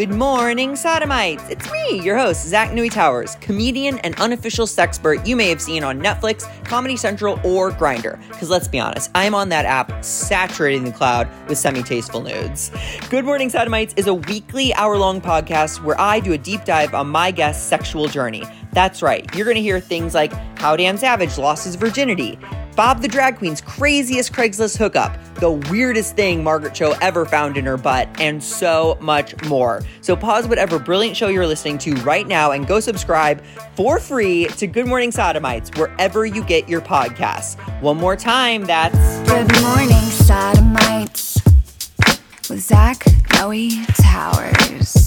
Good morning, sodomites. It's me, your host, Zach Noe Towers, comedian and unofficial sexpert you may have seen on Netflix, Comedy Central, or Grindr. Because let's be honest, I'm on that app saturating the cloud with semi tasteful nudes. Good Morning, Sodomites is a weekly hour long podcast where I do a deep dive on my guest's sexual journey. That's right, you're going to hear things like how Dan Savage lost his virginity. Bob the Drag Queen's craziest Craigslist hookup, the weirdest thing Margaret Cho ever found in her butt, and so much more. So pause whatever brilliant show you're listening to right now and go subscribe for free to Good Morning Sodomites wherever you get your podcasts. One more time, that's Good morning, sodomites. With Zach Noe Towers.